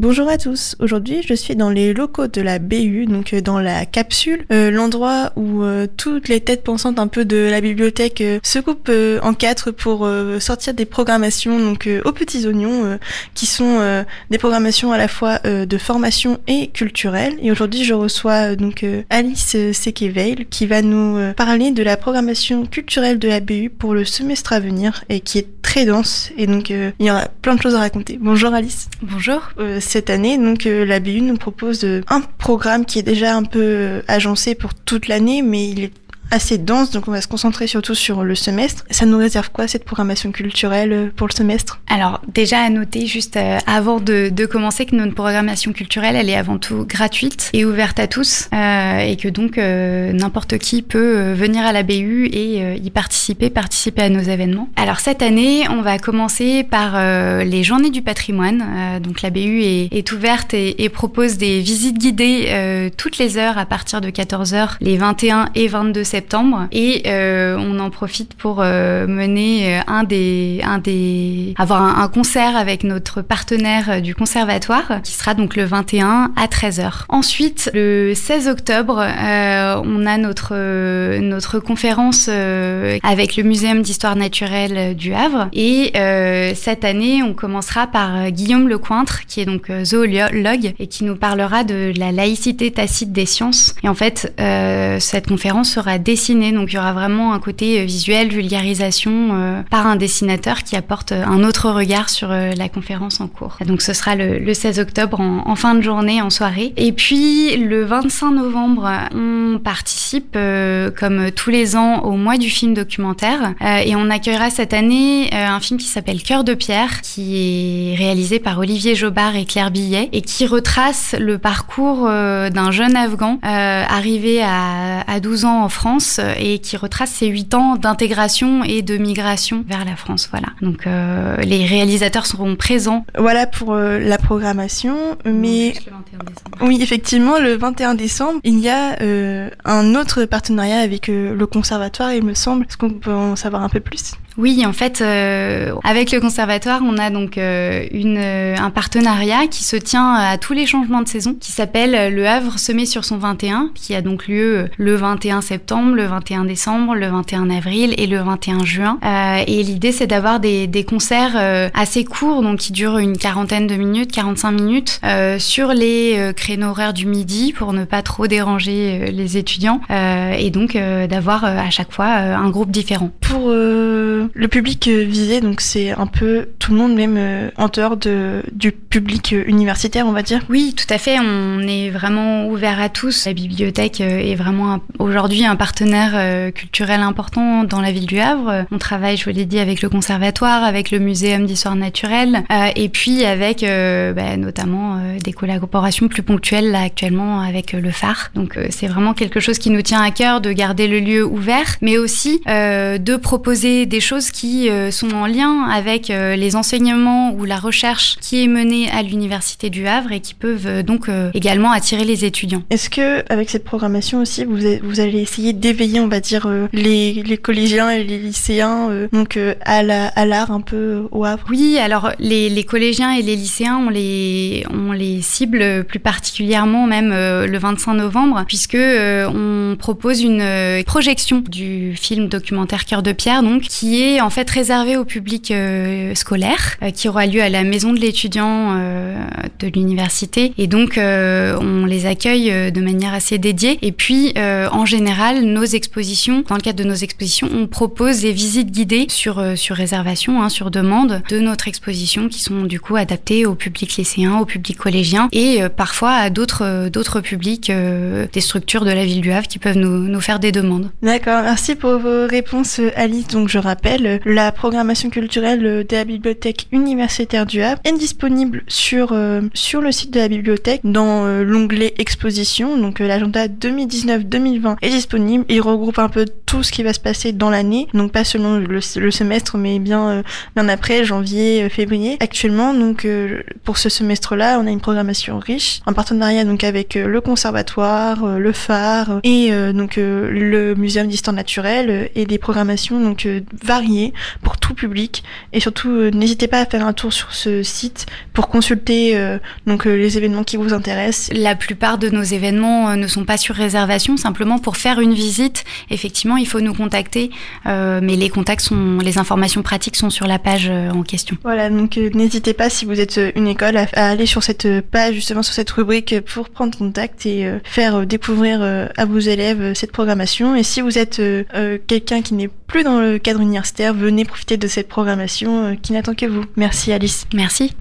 Bonjour à tous. Aujourd'hui, je suis dans les locaux de la BU, donc euh, dans la capsule, euh, l'endroit où euh, toutes les têtes pensantes un peu de la bibliothèque se coupent en quatre pour sortir des programmations donc aux petits oignons qui sont des programmations à la fois de formation et culturelle. Et aujourd'hui, je reçois donc Alice Sekeveil qui va nous parler de la programmation culturelle de la BU pour le semestre à venir et qui est très dense et donc il y aura plein de choses à raconter. Bonjour Alice. Bonjour cette année, donc euh, la BU nous propose euh, un programme qui est déjà un peu euh, agencé pour toute l'année, mais il est assez dense, donc on va se concentrer surtout sur le semestre. Ça nous réserve quoi cette programmation culturelle euh, pour le semestre? Alors déjà à noter juste euh, avant de, de, commencer que notre programmation culturelle elle est avant tout gratuite et ouverte à tous euh, et que donc n'importe qui peut venir à la BU et y participer, participer à nos événements. Alors cette année on va commencer par les journées du patrimoine. donc la BU est, est ouverte et, et, propose des visites guidées toutes les heures à partir de 14h les 21 et 22 septembre et euh, on en profite pour euh, mener euh, un des un des avoir un, concert avec notre partenaire du conservatoire qui sera donc le 21 à 13h. Ensuite, le 16 octobre, on a notre notre conférence avec le Muséum d'histoire naturelle du Havre et cette année, on commencera par Guillaume Lecointre qui est donc zoologue et qui nous parlera de la laïcité tacite des sciences. Et en fait, cette conférence sera donc il y aura vraiment un côté euh, visuel, vulgarisation euh, par un dessinateur qui apporte euh, un autre regard sur la conférence en cours. Donc ce sera le, 16 octobre en, fin de journée, en soirée. Et puis le 25 novembre, on participe comme tous les ans au mois du film documentaire et on accueillera cette année un film qui s'appelle Cœur de pierre, qui est réalisé par Olivier Jobard et Claire Billet et qui retrace le parcours d'un jeune Afghan arrivé à, à 12 ans en France euh, et qui retrace ses huit ans d'intégration et de migration vers la France. Voilà. Donc euh, les réalisateurs seront présents. Voilà pour euh, la programmation, mais oui, effectivement, le 21 décembre, il y a un autre partenariat avec le conservatoire, il me semble. Est-ce qu'on peut en savoir un peu plus? Oui, en fait, euh, avec le conservatoire, on a donc euh, une, euh, un partenariat qui se tient à tous les changements de saison, qui s'appelle Le Havre semé sur son 21, qui a donc lieu le 21 septembre, le 21 décembre, le 21 avril et le 21 juin. et l'idée, c'est d'avoir des, des, concerts assez courts, donc qui durent une quarantaine de minutes, 45 minutes, sur les créneaux horaires du midi pour ne pas trop déranger les étudiants, et donc d'avoir à chaque fois un groupe différent. Pour le public euh, visé, donc c'est un peu tout le monde, même euh, en dehors de, du public euh, universitaire, on va dire. Oui, tout à fait. On est vraiment ouvert à tous. La bibliothèque est vraiment aujourd'hui un partenaire culturel important dans la ville du Havre. On travaille, je vous l'ai dit, avec le conservatoire, avec le muséum d'histoire naturelle, et puis avec bah, notamment des collaborations plus ponctuelles là actuellement avec le phare. Donc c'est vraiment quelque chose qui nous tient à cœur de garder le lieu ouvert, mais aussi de proposer des choses choses qui euh, sont en lien avec euh, les enseignements ou la recherche qui est menée à l'université du Havre et qui peuvent euh, donc également attirer les étudiants. Est-ce que avec cette programmation aussi, vous, vous allez essayer d'éveiller, on va dire, les, les, collégiens et les lycéens donc à l'art un peu au Havre? Oui, alors les, les, collégiens et les lycéens, on les on les cible plus particulièrement même le 25 novembre puisque on propose une projection du film documentaire Cœur de pierre donc qui est en fait réservé au public euh, scolaire, euh, qui aura lieu à la maison de l'étudiant euh, de l'université. Et donc, on les accueille de manière assez dédiée. Et puis, en général, nos expositions, dans le cadre de nos expositions, on propose des visites guidées sur, sur réservation, hein, sur demande de notre exposition, qui sont du coup adaptées au public lycéen, au public collégien et parfois à d'autres d'autres publics, des structures de la ville du Havre qui peuvent nous, nous faire des demandes. D'accord, merci pour vos réponses Alice. Donc je rappelle la programmation culturelle de la bibliothèque universitaire du Havre est disponible sur, euh, sur le site de la bibliothèque dans euh, l'onglet exposition. Donc euh, l'agenda 2019-2020 est disponible. Il regroupe un peu tout ce qui va se passer dans l'année, donc pas seulement le, semestre, mais bien, bien après, janvier, février. Actuellement, donc pour ce semestre-là, on a une programmation riche, un partenariat donc avec le conservatoire, le phare et donc le muséum d'histoire naturelle et des programmations donc variées pour tout public et surtout n'hésitez pas à faire un tour sur ce site pour consulter donc les événements qui vous intéressent. La plupart de nos événements ne sont pas sur réservation, simplement pour faire une visite, effectivement, il faut nous contacter, mais les contacts sont, les informations pratiques sont sur la page en question. Voilà, donc n'hésitez pas si vous êtes une école à, aller sur cette page, justement sur cette rubrique pour prendre contact et faire découvrir à vos élèves cette programmation. Et si vous êtes quelqu'un qui n'est plus dans le cadre universitaire, venez profiter de cette programmation qui n'attend que vous. Merci Alice. Merci.